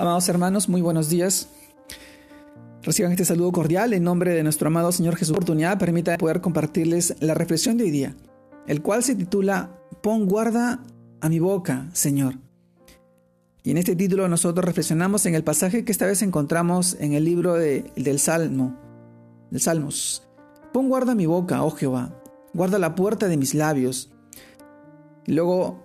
Amados hermanos, muy buenos días. Reciban este saludo cordial en nombre de nuestro amado Señor Jesús. Oportunidad permita poder compartirles la reflexión de hoy día, el cual se titula Pon guarda a mi boca, Señor. Y en este título nosotros reflexionamos en el pasaje que esta vez encontramos en el libro del Salmo, del Salmos. Pon guarda a mi boca, oh Jehová, guarda la puerta de mis labios. Y luego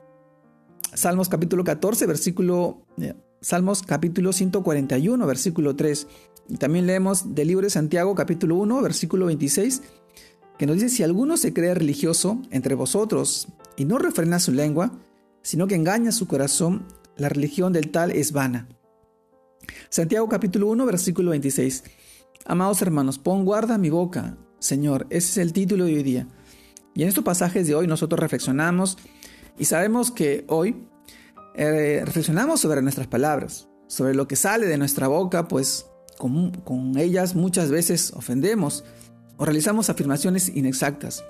Salmos capítulo 14, versículo eh, Salmos capítulo 141, versículo 3. Y también leemos del libro de Santiago capítulo 1, versículo 26, que nos dice, si alguno se cree religioso entre vosotros y no refrena su lengua, sino que engaña su corazón, la religión del tal es vana. Santiago capítulo 1, versículo 26. Amados hermanos, pon guarda mi boca, Señor. Ese es el título de hoy día. Y en estos pasajes de hoy nosotros reflexionamos y sabemos que hoy eh, reflexionamos sobre nuestras palabras, sobre lo que sale de nuestra boca, pues con, ellas muchas veces ofendemos o realizamos afirmaciones inexactas,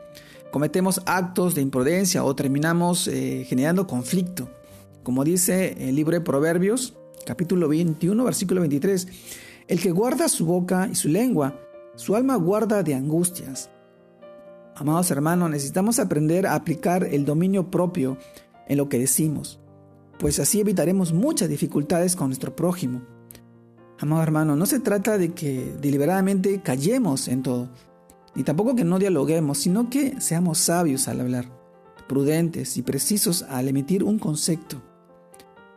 cometemos actos de imprudencia o terminamos eh, generando conflicto. Como dice el libro de Proverbios, capítulo 21, versículo 23, el que guarda su boca y su lengua, su alma guarda de angustias. Amados hermanos, necesitamos aprender a aplicar el dominio propio en lo que decimos pues así evitaremos muchas dificultades con nuestro prójimo. Amado hermano, no se trata de que deliberadamente callemos en todo, ni tampoco que no dialoguemos, sino que seamos sabios al hablar, prudentes y precisos al emitir un concepto.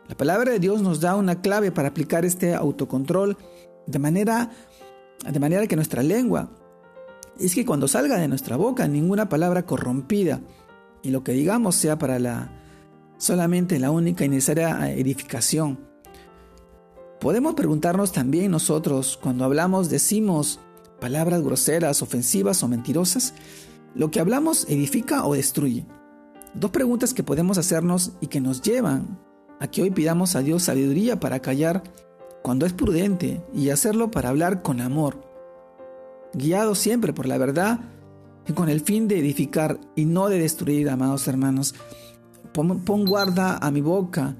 La palabra de Dios nos da una clave para aplicar este autocontrol de manera, de manera que nuestra lengua es que cuando salga de nuestra boca ninguna palabra corrompida y lo que digamos sea para la solamente la única y necesaria edificación. Podemos preguntarnos también nosotros, cuando hablamos, decimos palabras groseras, ofensivas o mentirosas, ¿lo que hablamos edifica o destruye? Dos preguntas que podemos hacernos y que nos llevan a que hoy pidamos a Dios sabiduría para callar cuando es prudente y hacerlo para hablar con amor, guiado siempre por la verdad y con el fin de edificar y no de destruir, amados hermanos pon, guarda a mi boca.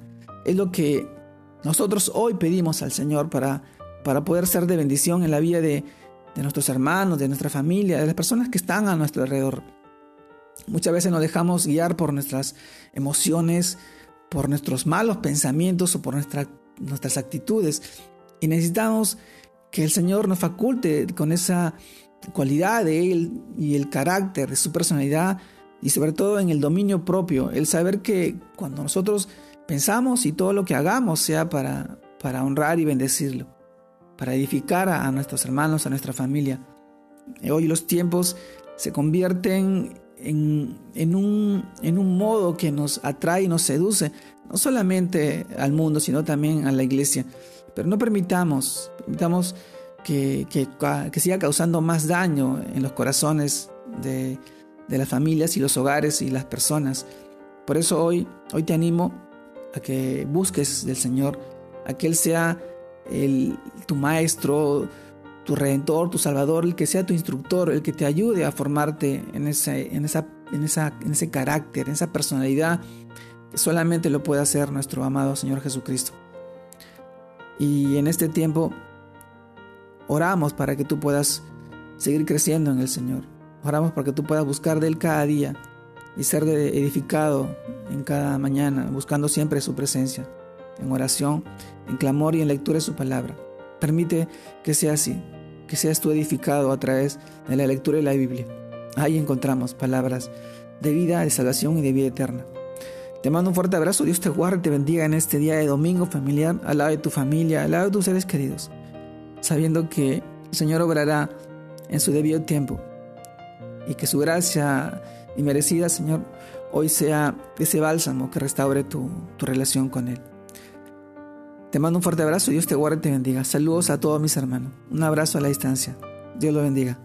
Es lo que nosotros hoy pedimos al Señor para, para poder ser de bendición en la vida de, de nuestros hermanos, de nuestra familia, de las personas que están a nuestro alrededor. Muchas veces nos dejamos guiar por nuestras emociones, por nuestros malos pensamientos o por nuestras actitudes. Y necesitamos que el Señor nos faculte con esa cualidad de Él y el carácter de su personalidad y sobre todo en el dominio propio, el saber que cuando nosotros pensamos y todo lo que hagamos sea para, para honrar y bendecirlo, para edificar a, nuestros hermanos, a nuestra familia. Eh, hoy los tiempos se convierten en, en, un, en un modo que nos atrae y nos seduce, no solamente al mundo, sino también a la iglesia. Pero no permitamos, permitamos que, que, que siga causando más daño en los corazones de, de las familias y los hogares y las personas. Por eso hoy, hoy te animo a que busques del Señor, a que Él sea el, tu maestro, tu redentor, tu salvador, el que sea tu instructor, el que te ayude a formarte en, ese, en, esa, en, esa, en ese carácter, en esa personalidad que solamente lo puede hacer nuestro amado Señor Jesucristo. Y en este tiempo oramos para que tú puedas seguir creciendo en el Señor Oramos porque tú puedas buscar de Él cada día y ser edificado en cada mañana, buscando siempre su presencia, en oración, en clamor y en lectura de su palabra. Permite que sea así, que seas tú edificado a través de la lectura de la Biblia. Ahí encontramos palabras de vida, de salvación y de vida eterna. Te mando un fuerte abrazo, Dios te guarde y te bendiga en este día de domingo familiar, al lado de tu familia, al lado de tus seres queridos, sabiendo que el Señor obrará en su debido tiempo y que su gracia inmerecida, Señor, hoy sea ese bálsamo que restaure tu, tu relación con Él. Te mando un fuerte abrazo, Dios te guarde y te bendiga. Saludos a todos mis hermanos. Un abrazo a la distancia. Dios lo bendiga.